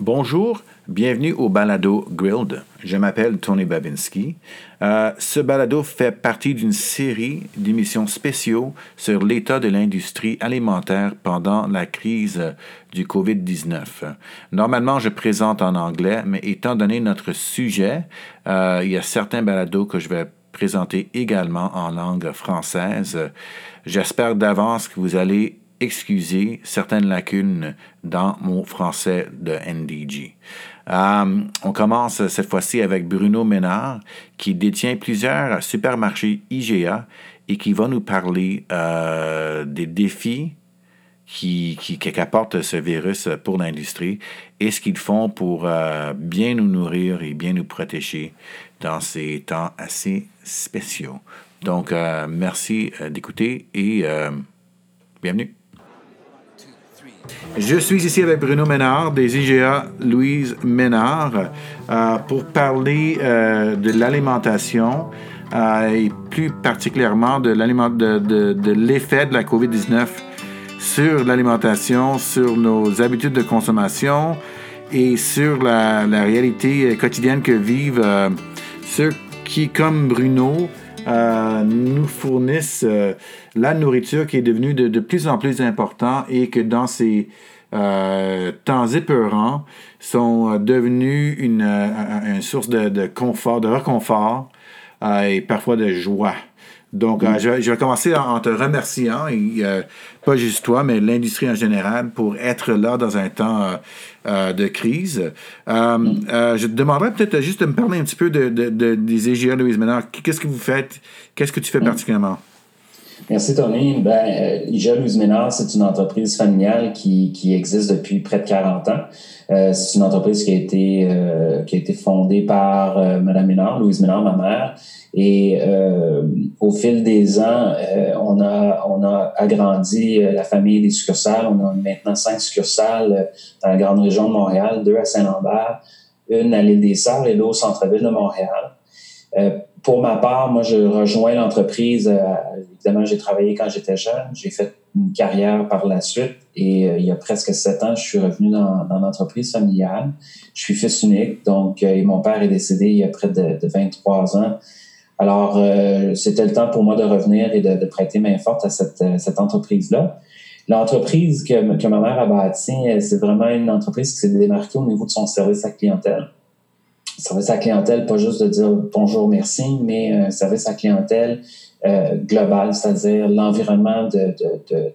Bonjour, bienvenue au Balado Grilled. Je m'appelle Tony Babinski. Euh, ce balado fait partie d'une série d'émissions spéciaux sur l'état de l'industrie alimentaire pendant la crise du COVID-19. Normalement, je présente en anglais, mais étant donné notre sujet, euh, il y a certains balados que je vais présenter également en langue française. J'espère d'avance que vous allez excuser certaines lacunes dans mon français de NDG. Euh, on commence cette fois-ci avec Bruno Ménard, qui détient plusieurs supermarchés IGA et qui va nous parler euh, des défis qui, qu'apporte ce virus pour l'industrie et ce qu'ils font pour euh, bien nous nourrir et bien nous protéger dans ces temps assez spéciaux. Donc, merci d'écouter et bienvenue. Je suis ici avec Bruno Ménard des IGA Louise Ménard euh, pour parler euh, de l'alimentation euh, et plus particulièrement de, l'effet de la COVID-19 sur l'alimentation, sur nos habitudes de consommation et sur la réalité quotidienne que vivent ceux qui, comme Bruno, euh, nous fournissent euh, la nourriture qui est devenue de, plus en plus importante et que dans ces euh, temps épeurants sont devenus une, source de, confort, de réconfort et parfois de joie. Donc, euh, je, je, vais commencer en, te remerciant, et, euh, pas juste toi, mais l'industrie en général, pour être là dans un temps euh, de crise. je te demanderais peut-être juste de me parler un petit peu de, de, des EGA Louise Ménard. Qu'est-ce que vous faites? Qu'est-ce que tu fais particulièrement? Merci, Tony. Ben, IGA Louise Ménard, c'est une entreprise familiale qui, qui, existe depuis près de 40 ans. c'est une entreprise qui a été, qui a été fondée par Mme Ménard, Louise Ménard, ma mère, et euh, au fil des ans, euh, on, a, on a agrandi euh, la famille des succursales. On a maintenant cinq succursales dans la grande région de Montréal, deux à Saint-Lambert, une à l'île des Sœurs et l'autre au centre-ville de Montréal. pour ma part, moi, je rejoins l'entreprise. évidemment, j'ai travaillé quand j'étais jeune. J'ai fait une carrière par la suite. Et il y a presque sept ans, je suis revenu dans, dans l'entreprise familiale. Je suis fils unique. Donc, et mon père est décédé il y a près de, de 23 ans. Alors, euh, c'était le temps pour moi de revenir et de, prêter main forte à cette, euh, cette entreprise-là. L'entreprise que, que, ma mère a bâtie, euh, c'est vraiment une entreprise qui s'est démarquée au niveau de son service à clientèle. Service à clientèle, pas juste de dire bonjour, merci, mais un service à clientèle euh, global, c'est-à-dire l'environnement de, de,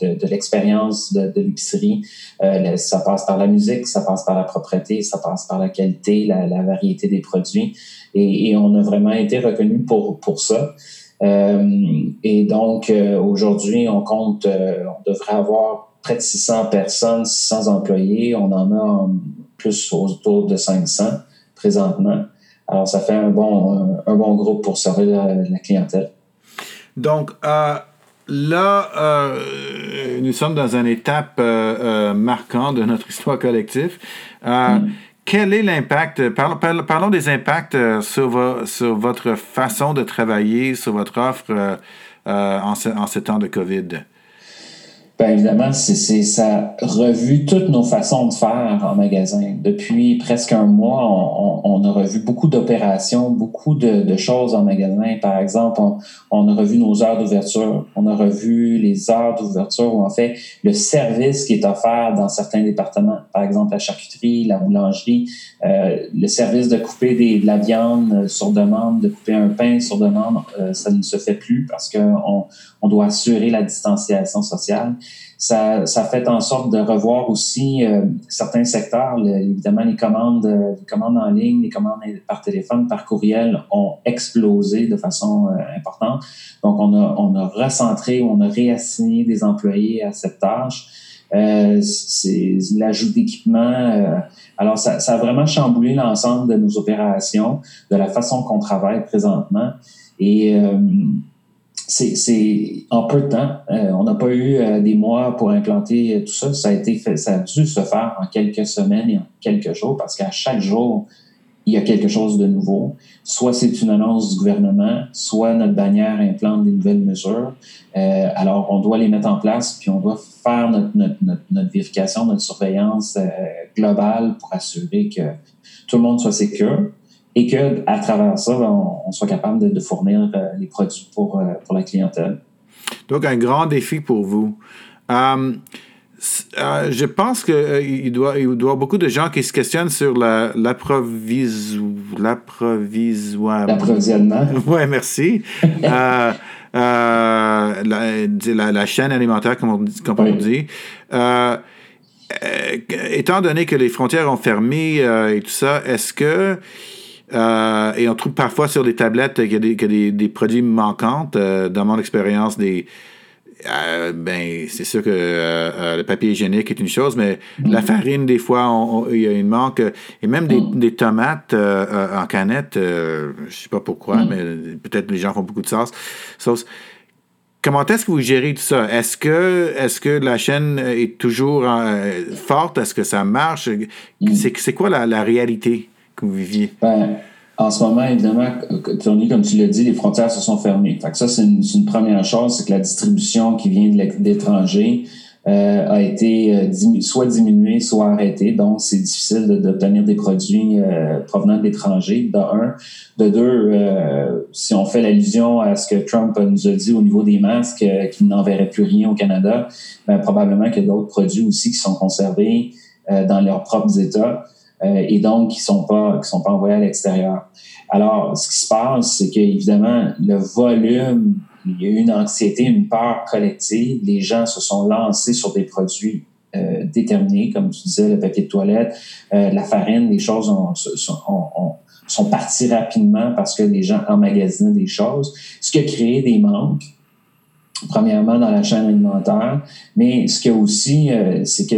de, de, l'expérience de, l'épicerie. Euh, ça passe par la musique, ça passe par la propreté, ça passe par la qualité, la, la variété des produits. Et, et, on a vraiment été reconnu pour, pour ça. Euh, et donc, euh, aujourd'hui, on compte, euh, on devrait avoir près de 600 personnes, 600 employés. On en a plus autour de 500 présentement. Alors, ça fait un bon, un, bon groupe pour servir la clientèle. Donc, euh, là, euh, nous sommes dans une étape euh, marquante de notre histoire collective. Mm. Quel est l'impact, parlons, des impacts sur, sur, votre façon de travailler, sur votre offre en, ce, en ce temps de COVID? Bien évidemment, c'est, ça a revu toutes nos façons de faire en magasin. Depuis presque un mois, on, on, a revu beaucoup d'opérations, beaucoup de, de, choses en magasin. Par exemple, on, on, a revu nos heures d'ouverture. On a revu les heures d'ouverture ou en fait le service qui est offert dans certains départements. Par exemple, la charcuterie, la boulangerie, euh, le service de couper des, de la viande sur demande, de couper un pain sur demande, euh, ça ne se fait plus parce qu'on on doit assurer la distanciation sociale. Ça, ça fait en sorte de revoir aussi euh, certains secteurs. évidemment, les commandes, euh, les commandes en ligne, les commandes par téléphone, par courriel ont explosé de façon euh, importante. Donc, on a, on a recentré, on a réassigné des employés à cette tâche. c'est l'ajout d'équipement. alors, ça, ça a vraiment chamboulé l'ensemble de nos opérations, de la façon qu'on travaille présentement. Et c'est en peu de temps. Euh, on n'a pas eu euh, des mois pour implanter euh, tout ça. Ça a été fait, ça a dû se faire en quelques semaines et en quelques jours parce qu'à chaque jour, il y a quelque chose de nouveau. Soit c'est une annonce du gouvernement, soit notre bannière implante des nouvelles mesures. Alors, on doit les mettre en place, puis on doit faire notre, notre, notre, vérification, notre surveillance globale pour assurer que tout le monde soit sécure et que à travers ça, ben, on, soit capable de, de fournir euh, les produits pour, pour la clientèle. Donc, un grand défi pour vous. Euh, je pense qu'il euh, il doit, il doit beaucoup de gens qui se questionnent sur l'approvisionnement. oui, merci. euh, euh la, la, chaîne alimentaire, comme on, comme on dit. étant donné que les frontières ont fermé et tout ça, est-ce que et on trouve parfois sur les tablettes qu'il y a des, des, des produits manquants, dans mon expérience, des, euh, ben, c'est sûr que euh, euh, le papier hygiénique est une chose, mais la mm. farine, des fois, il y a une manque. Et même des, mm. des tomates en canette, je ne sais pas pourquoi, mm. mais peut-être les gens font beaucoup de sauce. sauce. Comment est-ce que vous gérez tout ça? Est-ce que, est que la chaîne est toujours forte? Est-ce que ça marche? C'est quoi la, la, réalité? Ben, en ce moment, évidemment, Tony, comme tu l'as dit, les frontières se sont fermées. Fait que ça, c'est une, première chose, c'est que la distribution qui vient de euh, a été euh, soit diminuée, soit arrêtée. Donc, c'est difficile d'obtenir des produits euh, provenant de l'étranger, de un. De deux, si on fait allusion à ce que Trump nous a dit au niveau des masques, qu'il n'enverrait plus rien au Canada, ben, probablement qu'il y a d'autres produits aussi qui sont conservés dans leurs propres États. Euh, et donc qui sont pas qui sont pas envoyés à l'extérieur. Alors, ce qui se passe, c'est qu'évidemment, le volume, il y a eu une anxiété, une peur collective. Les gens se sont lancés sur des produits euh, déterminés, comme tu disais, le papier de toilette, euh, la farine, les choses ont, sont, ont, sont parties rapidement parce que les gens emmagasinaient des choses, ce qui a créé des manques premièrement dans la chaîne alimentaire, mais ce qu'il y a aussi, euh, c'est que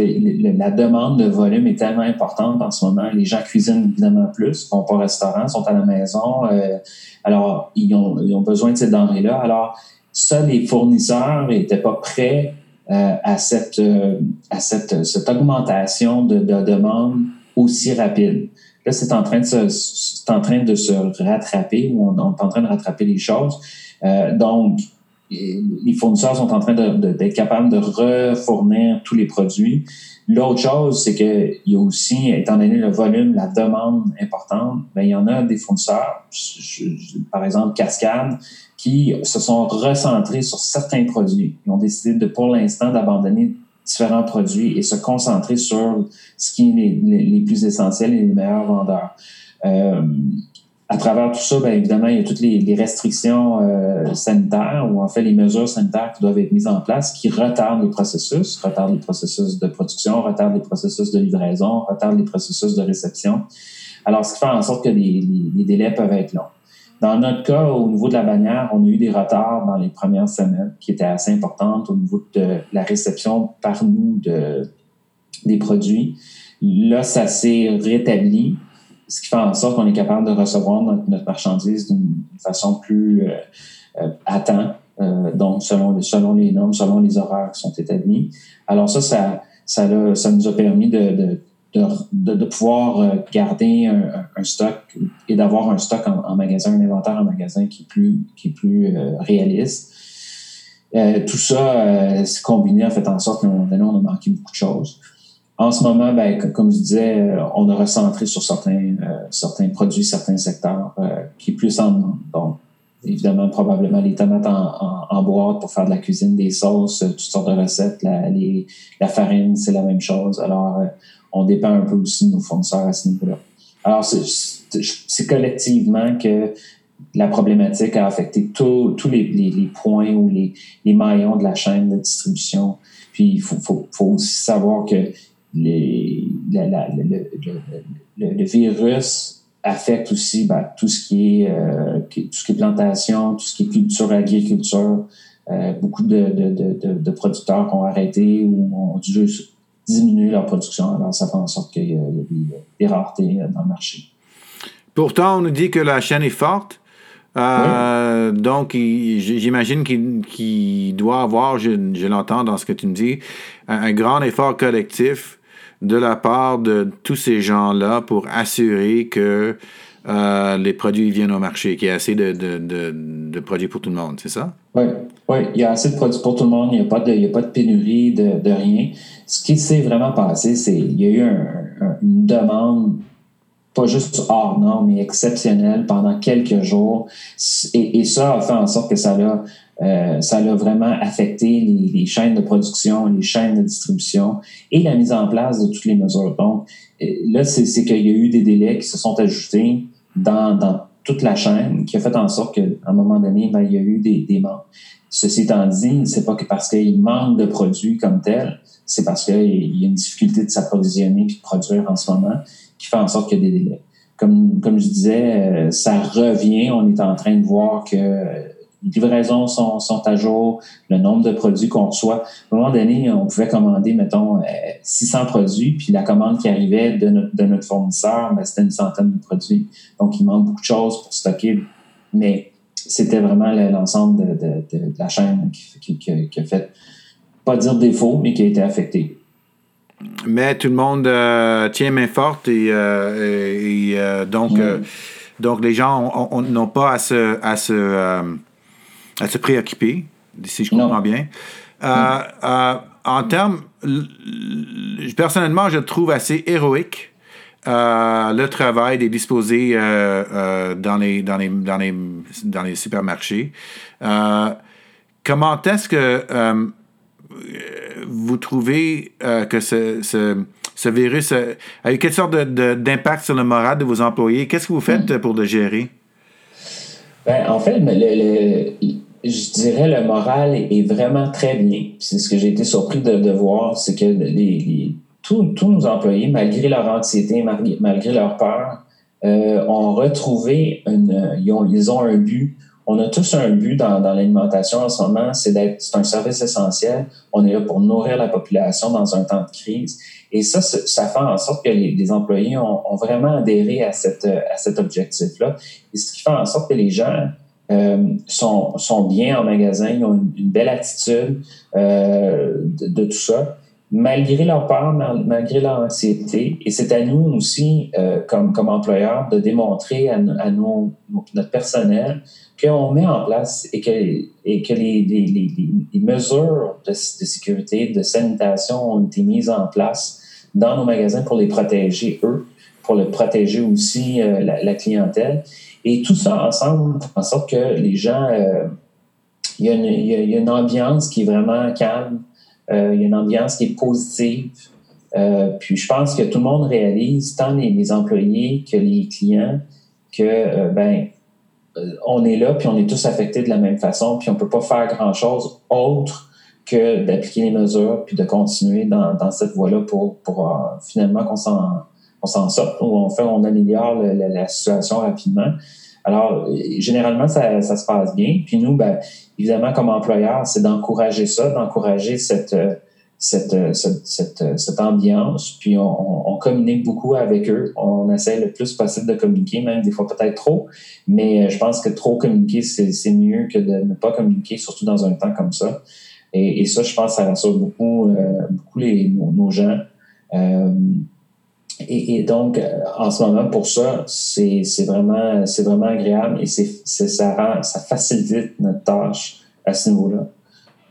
la demande de volume est tellement importante en ce moment. Les gens cuisinent évidemment plus, vont pas au restaurant, sont à la maison, euh, alors ils ont, ils ont, besoin de ces denrées-là. Alors, ça, les fournisseurs n'étaient pas prêts euh, à cette à cette, cette augmentation de, de demande aussi rapide. Là, c'est en train de se, c'est en train de se rattraper, ou on, on, est en train de rattraper les choses. donc, les fournisseurs sont en train d'être capables de refournir tous les produits. L'autre chose, c'est qu'il y a aussi, étant donné le volume, la demande importante, bien, il y en a des fournisseurs, par exemple Cascade, qui se sont recentrés sur certains produits. Ils ont décidé de, pour l'instant, d'abandonner différents produits et se concentrer sur ce qui est les, les, plus essentiels et les meilleurs vendeurs. Euh, à travers tout ça, bien évidemment, il y a toutes les, restrictions euh, sanitaires ou en fait les mesures sanitaires qui doivent être mises en place qui retardent les processus, retardent les processus de production, retardent les processus de livraison, retardent les processus de réception. Alors, ce qui fait en sorte que les, les, délais peuvent être longs. Dans notre cas, au niveau de la bannière, on a eu des retards dans les premières semaines qui étaient assez importantes au niveau de la réception par nous de, des produits. Là, ça s'est rétabli ce qui fait en sorte qu'on est capable de recevoir notre, marchandise d'une façon plus euh, euh, à temps, euh, donc selon, selon les normes, selon les horaires qui sont établis. Alors ça, ça, ça, nous a permis de, de, de, de pouvoir garder un, un stock et d'avoir un stock en, magasin, un inventaire en magasin qui est plus, qui est plus réaliste. tout ça, c'est combiné a fait en sorte qu'à un on a manqué beaucoup de choses. En ce moment, ben, comme je disais, euh, on a recentré sur certains, euh, certains produits, certains secteurs euh, qui est plus en. Donc, évidemment, probablement les tomates en, boîte pour faire de la cuisine, des sauces, toutes sortes de recettes. La, les, la farine, c'est la même chose. Alors, on dépend un peu aussi de nos fournisseurs à ce niveau-là. Alors, c'est collectivement que la problématique a affecté tous les, les, les, points ou les, les maillons de la chaîne de distribution. Puis, il faut, faut aussi savoir que le, virus affecte aussi ben, tout ce qui est euh, tout ce qui est plantation, tout ce qui est culture, agriculture. Euh, beaucoup de, producteurs ont arrêté ou ont dû diminuer leur production. Alors, ça fait en sorte qu'il y a, des, raretés dans le marché. Pourtant, on nous dit que la chaîne est forte. Euh, donc, j'imagine qu'il doit avoir, je, l'entends dans ce que tu me dis, un grand effort collectif de la part de tous ces gens-là pour assurer que euh, les produits viennent au marché, qu'il y ait assez de, de, produits pour tout le monde, c'est ça? Oui, il y a assez de produits pour tout le monde, il n'y a, pas de, a pas de pénurie de, rien. Ce qui s'est vraiment passé, c'est qu'il y a eu une demande pas juste hors norme, mais exceptionnelle pendant quelques jours. Et, ça a fait en sorte que ça a, euh, ça a vraiment affecté les, les, chaînes de production, les chaînes de distribution et la mise en place de toutes les mesures. Donc, euh, là, c'est qu'il y a eu des délais qui se sont ajoutés dans, dans toute la chaîne qui a fait en sorte qu'à un moment donné, ben, il y a eu des, des manques. Ceci étant dit, c'est pas que parce qu'il manque de produits comme tel, c'est parce qu'il y a une difficulté de s'approvisionner et de produire en ce moment qui fait en sorte qu'il y a des délais. Comme, comme je disais, euh, ça revient. On est en train de voir que livraisons sont, sont à jour, le nombre de produits qu'on reçoit. À un moment donné, on pouvait commander, mettons, 600 euh, produits, puis la commande qui arrivait de notre, de notre fournisseur, ben, c'était une centaine de produits. Donc, il manque beaucoup de choses pour stocker, mais c'était vraiment l'ensemble de, de, de, la chaîne qui, qui, qui, a fait, pas dire défaut, mais qui a été affecté. Mais tout le monde euh, tient main forte et, euh, donc, donc les gens n'ont pas à se, à se à se préoccuper, si je comprends bien. Euh, euh, en termes, personnellement, je trouve assez héroïque euh, le travail des disposés dans, les, dans, les, dans, les, dans les supermarchés. comment est-ce que vous trouvez que ce, ce, ce virus a, eu quelle sorte d'impact sur le moral de vos employés? Qu'est-ce que vous faites hmm. pour le gérer? Ben, en fait, le, je dirais le moral est, vraiment très bien. C'est ce que j'ai été surpris de, voir, c'est que les, tous, nos employés, malgré leur anxiété, malgré, leur peur, euh, ont retrouvé une, ils ont, ils ont un but. On a tous un but dans, dans l'alimentation en ce moment, c'est d'être, c'est un service essentiel. On est là pour nourrir la population dans un temps de crise. Et ça, ça fait en sorte que les, employés ont, ont, vraiment adhéré à, cette, à cet objectif-là. Et ce qui fait en sorte que les gens euh, sont, sont, bien en magasin, ils ont une, belle attitude euh, de, tout ça, malgré leur peur, malgré leur anxiété. Et c'est à nous aussi, euh, comme, comme employeurs, de démontrer à, à nos, notre personnel qu'on met en place et que, et que les, les, les, mesures de, de, sécurité, de sanitation ont été mises en place dans nos magasins pour les protéger, eux, pour le protéger aussi la, la clientèle. Et tout ça ensemble en sorte que les gens, euh, il, y il, y a, une, ambiance qui est vraiment calme, euh, il y a une ambiance qui est positive. Euh, puis je pense que tout le monde réalise, tant les, employés que les clients, que ben on est là, puis on est tous affectés de la même façon, puis on peut pas faire grand-chose autre que d'appliquer les mesures, puis de continuer dans, dans cette voie-là pour, pour finalement qu'on s'en on s'en sort, on fait, on améliore la, situation rapidement. Alors, généralement, ça, se passe bien. Puis nous, ben, évidemment, comme employeur, c'est d'encourager ça, d'encourager cette, cette, cette, cette, ambiance. Puis on, communique beaucoup avec eux. On essaie le plus possible de communiquer, même des fois peut-être trop. Mais je pense que trop communiquer, c'est mieux que de ne pas communiquer, surtout dans un temps comme ça. Et, ça, je pense, ça rassure beaucoup, euh, beaucoup les, nos, gens. Euh, et, donc, euh, en ce moment, pour ça, c'est vraiment, c'est vraiment agréable et c'est, ça, rend, ça facilite notre tâche à ce niveau-là.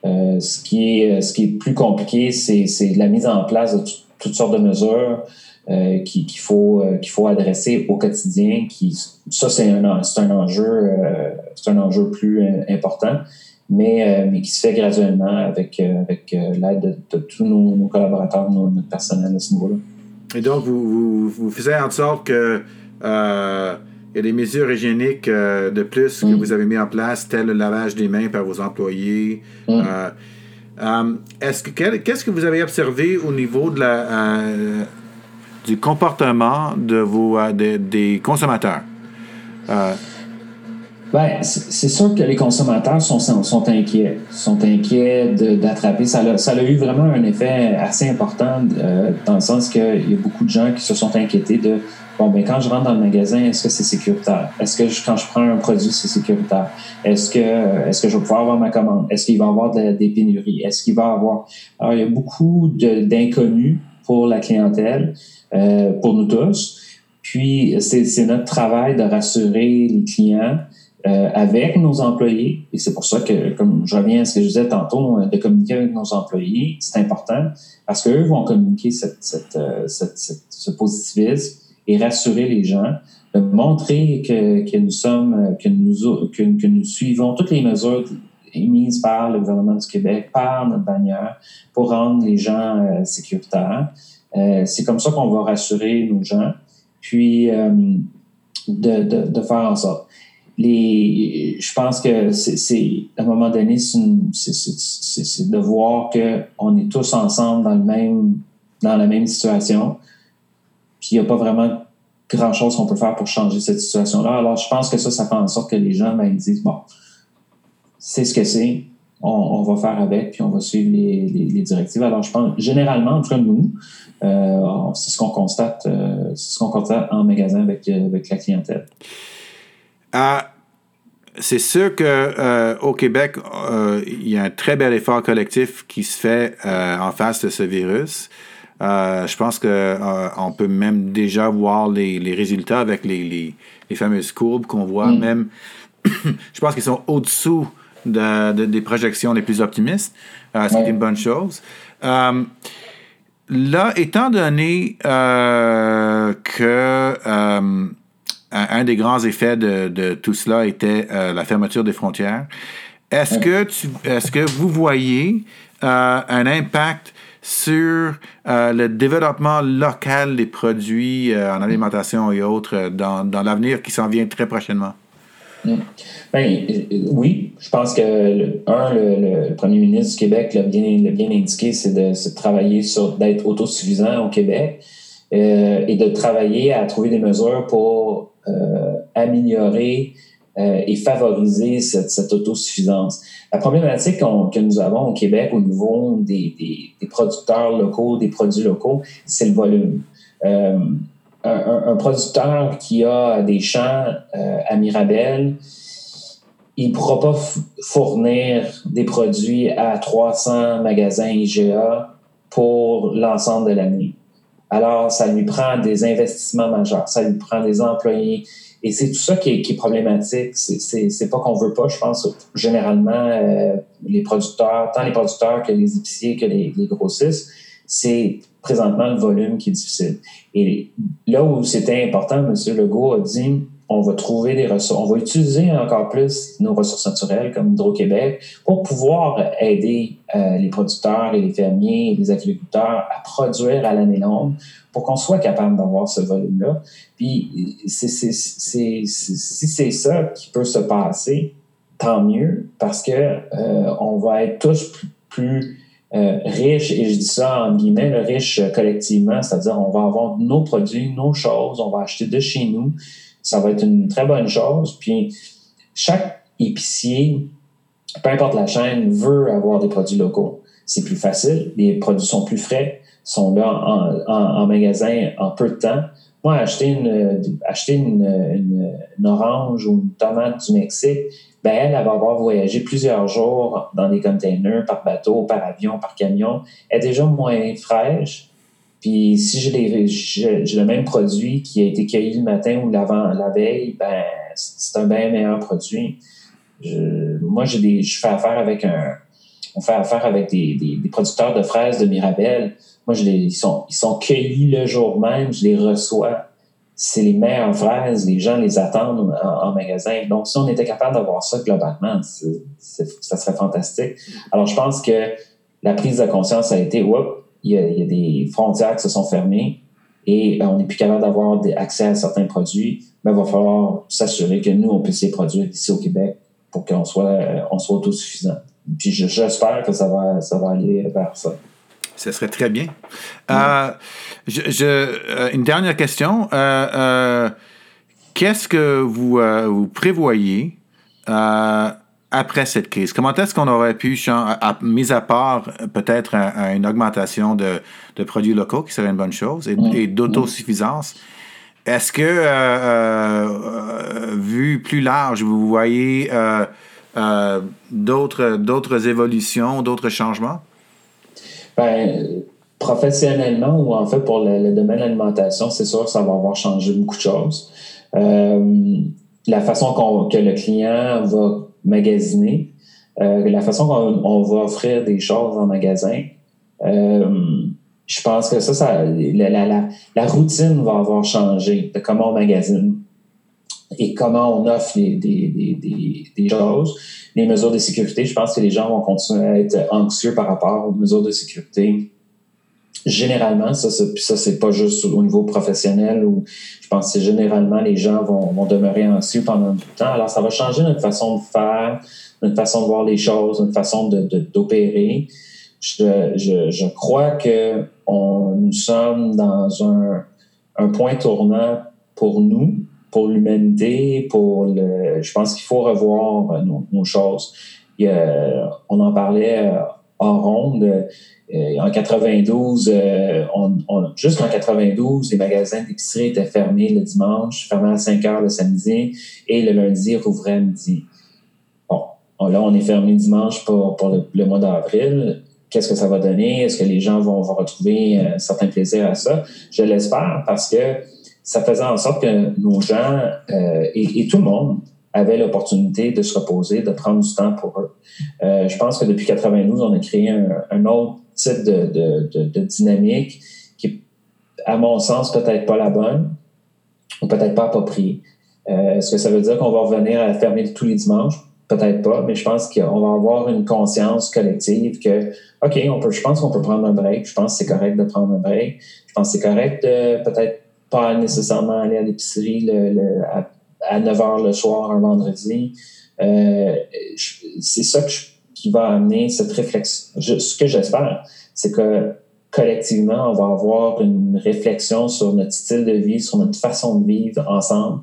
Euh, ce, qui est, ce qui est plus compliqué, c'est, la mise en place de toutes sortes de mesures euh, qu'il, faut, euh, faut adresser au quotidien. Qui, ça, c'est un, un enjeu, euh, c'est un enjeu plus important, mais, mais qui se fait graduellement avec, avec l'aide de, tous nos, nos collaborateurs, notre personnel à ce niveau-là. Et donc, vous, vous, faites en sorte que euh, il y a des mesures hygiéniques euh, de plus que mm. vous avez mis en place, tel le lavage des mains par vos employés. Mm. Euh, est-ce que qu'est-ce que vous avez observé au niveau de la du comportement de vos des consommateurs? Ben, c'est sûr que les consommateurs sont, sont inquiets. sont inquiets d'attraper. Ça, a, ça a eu vraiment un effet assez important euh, dans le sens qu'il y a beaucoup de gens qui se sont inquiétés de bon, ben quand je rentre dans le magasin, est-ce que c'est sécuritaire? Est-ce que quand je prends un produit, c'est sécuritaire? Est-ce que, est-ce que je vais pouvoir avoir ma commande? Est-ce qu'il va y avoir des pénuries? Est-ce qu'il va y avoir. Alors, il y a beaucoup d'inconnus pour la clientèle, euh, pour nous tous. Puis, c'est notre travail de rassurer les clients euh, avec nos employés. Et c'est pour ça que, comme je reviens à ce que je disais tantôt, de communiquer avec nos employés, c'est important parce qu'eux vont communiquer cette, cette, cette, ce positivisme et rassurer les gens, de montrer que, que nous sommes, que nous, que, nous suivons toutes les mesures émises par le gouvernement du Québec, par notre bannière, pour rendre les gens euh, sécuritaires. Euh, c'est comme ça qu'on va rassurer nos gens, puis euh, de, de, de, faire en sorte. Je pense que c'est, à un moment donné, c'est, de voir qu'on est tous ensemble dans, le même, dans la même situation, puis il n'y a pas vraiment grand-chose qu'on peut faire pour changer cette situation-là. Alors, je pense que ça, ça fait en sorte que les gens ben, ils disent, bon, c'est ce que c'est, on, va faire avec, puis on va suivre les, directives. Alors, je pense, généralement, entre nous, euh, c'est ce qu'on constate, euh, c'est ce qu'on constate en magasin avec, avec la clientèle. Ah, c'est sûr que euh, au Québec, il y a un très bel effort collectif qui se fait en face de ce virus. je pense qu'on peut même déjà voir les, résultats avec les, fameuses courbes qu'on voit. Mm. Même, je pense qu'ils sont au-dessous de, des projections les plus optimistes, euh, ce qui est une bonne chose. Euh, là, étant donné euh, que un, des grands effets de, tout cela était la fermeture des frontières, est-ce que, est-ce que vous voyez un impact sur le développement local des produits en alimentation et autres dans, l'avenir qui s'en vient très prochainement? Mm. Ben, oui, je pense que, un, le, premier ministre du Québec l'a bien, bien indiqué, c'est de, travailler sur d'être autosuffisant au Québec euh, et de travailler à trouver des mesures pour euh, améliorer euh, et favoriser cette, autosuffisance. La problématique que nous avons au Québec au niveau des, producteurs locaux, des produits locaux, c'est le volume un, producteur qui a des champs euh, à Mirabel, il ne pourra pas fournir des produits à 300 magasins IGA pour l'ensemble de l'année. Alors, ça lui prend des investissements majeurs, ça lui prend des employés. Et c'est tout ça qui est, qui est problématique. C'est pas qu'on veut pas, je pense, généralement, euh, les producteurs, tant les producteurs que les épiciers que les, les grossistes, c'est présentement le volume qui est difficile. Et là où c'était important, M. Legault a dit on va trouver des ressources, on va utiliser encore plus nos ressources naturelles comme Hydro-Québec pour pouvoir aider euh, les producteurs et les fermiers et les agriculteurs à produire à l'année longue pour qu'on soit capable d'avoir ce volume-là. Puis si c'est ça qui peut se passer, tant mieux parce que euh, on va être tous plus euh, riche, et je dis ça en guillemets, riche collectivement, c'est-à-dire on va avoir nos produits, nos choses, on va acheter de chez nous. Ça va être une très bonne chose. Puis chaque épicier, peu importe la chaîne, veut avoir des produits locaux. C'est plus facile, les produits sont plus frais, sont là en, magasin en peu de temps. Moi, acheter une, acheter une, orange ou une tomate du Mexique, ben elle, va avoir voyagé plusieurs jours dans des containers, par bateau, par avion, par camion. Elle est déjà moins fraîche. Puis si j'ai le même produit qui a été cueilli le matin ou l'avant, la veille, ben c'est un bien meilleur produit. moi, j'ai des, je fais affaire avec un, on fait affaire avec des, des, producteurs de fraises de Mirabel. Moi, je les, ils sont, ils sont cueillis le jour même, je les reçois c'est les meilleures fraises, les gens les attendent en, magasin. Donc, si on était capable d'avoir ça globalement, ça serait fantastique. Alors, je pense que la prise de conscience a été, oups, il y, a, des frontières qui se sont fermées et euh, on n'est plus capable d'avoir accès à certains produits, mais il va falloir s'assurer que nous, on puisse les produire ici au Québec pour qu'on soit, euh, on soit autosuffisant. Puis j'espère que ça va, ça va aller vers ça. Ce serait très bien. Euh, je, euh, une dernière question. Euh, qu'est-ce que vous, vous prévoyez après cette crise? Comment est-ce qu'on aurait pu, mis à part peut-être une augmentation de, de, produits locaux, qui serait une bonne chose, et, d'autosuffisance, est-ce que, vu plus large, vous voyez d'autres évolutions, d'autres changements? Ben, professionnellement ou en fait pour le, domaine de l'alimentation, c'est sûr que ça va avoir changé beaucoup de choses. Euh, la façon que le client va magasiner, euh, la façon qu'on va offrir des choses en magasin, euh, je pense que ça, ça la, la, la, routine va avoir changé de comment on magasine et comment on offre des, des, des, des, choses. Les mesures de sécurité, je pense que les gens vont continuer à être anxieux par rapport aux mesures de sécurité. Généralement, ça, ça c'est pas juste au niveau professionnel ou je pense que généralement les gens vont, vont demeurer anxieux pendant le temps. Alors, ça va changer notre façon de faire, notre façon de voir les choses, notre façon de, d'opérer. Je, je, je, crois que on, nous sommes dans un, un point tournant pour nous pour l'humanité, pour le. Je pense qu'il faut revoir euh, nos, choses. on en parlait euh, en ronde. Euh, en 92, on, juste en 92, les magasins d'épicerie étaient fermés le dimanche, fermés à 5 heures le samedi et le lundi rouvraient midi. Bon, là, on est fermé dimanche pour, le, mois d'avril qu'est-ce que ça va donner? Est-ce que les gens vont, retrouver un certain plaisir à ça? Je l'espère parce que ça faisait en sorte que nos gens euh, et, tout le monde avait l'opportunité de se reposer, de prendre du temps pour eux. Euh, je pense que depuis 92, on a créé un, autre type de, dynamique qui, à mon sens, peut-être pas la bonne ou peut-être pas appropriée. Euh, Est-ce que ça veut dire qu'on va revenir à fermer tous les dimanches? Peut-être pas, mais je pense qu'on va avoir une conscience collective que, OK, on peut, je pense qu'on peut prendre un break. Je pense que c'est correct de prendre un break. Je pense que c'est correct de peut-être pas nécessairement aller à l'épicerie le, à, 9 h le soir un vendredi. Euh, c'est ça qui va amener cette réflexion. ce que j'espère, c'est que collectivement, on va avoir une réflexion sur notre style de vie, sur notre façon de vivre ensemble,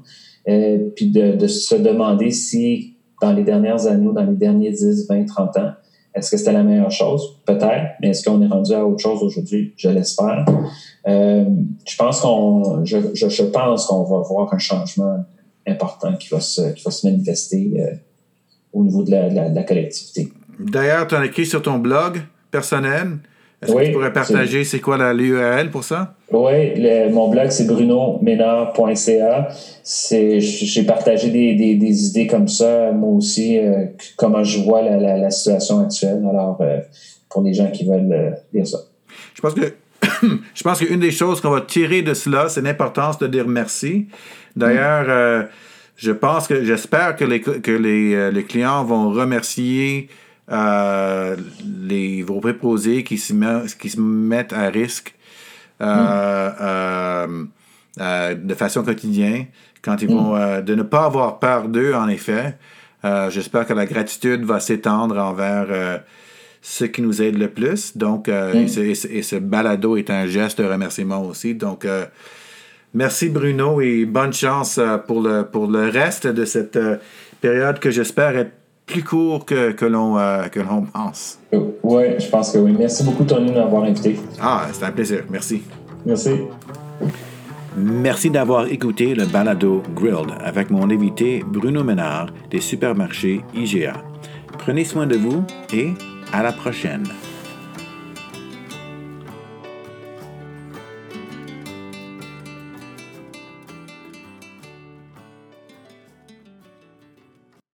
euh, puis de, de, se demander si dans les dernières années, dans les derniers 10, 20, 30 ans, est-ce que c'était la meilleure chose? Peut-être, mais est-ce qu'on est rendu à autre chose aujourd'hui? Je l'espère. Euh, je pense qu'on, je, je, pense qu'on va voir un changement important qui va se, qui va se manifester euh, au niveau de la, de la collectivité. D'ailleurs, tu as écrit sur ton blog personnel est-ce que tu pourrais partager c'est quoi l'URL pour ça? Oui, mon blog c'est brunoménard.ca. J'ai partagé des, des, idées comme ça, moi aussi, euh, comment je vois la, la, situation actuelle. Alors, euh, pour les gens qui veulent lire ça. Je pense que je pense qu'une des choses qu'on va tirer de cela, c'est l'importance de dire merci. D'ailleurs, je pense que j'espère que les, que les, les clients vont remercier euh, les, vos préposés qui se, qui se mettent à risque euh, euh, de façon quotidienne quand ils hmm. vont de ne pas avoir peur d'eux en effet. J'espère que la gratitude va s'étendre envers ceux qui nous aident le plus. Donc, hmm. et, ce, balado est un geste de remerciement aussi. Donc, merci Bruno et bonne chance pour le, pour le reste de cette période que j'espère être plus court que, que l'on euh, pense. Oui, je pense que oui. Merci beaucoup, Tony, de m'avoir invité. Ah, c'était un plaisir. Merci. Merci. Merci d'avoir écouté le balado Grilled avec mon invité Bruno Ménard des supermarchés IGA. Prenez soin de vous et à la prochaine.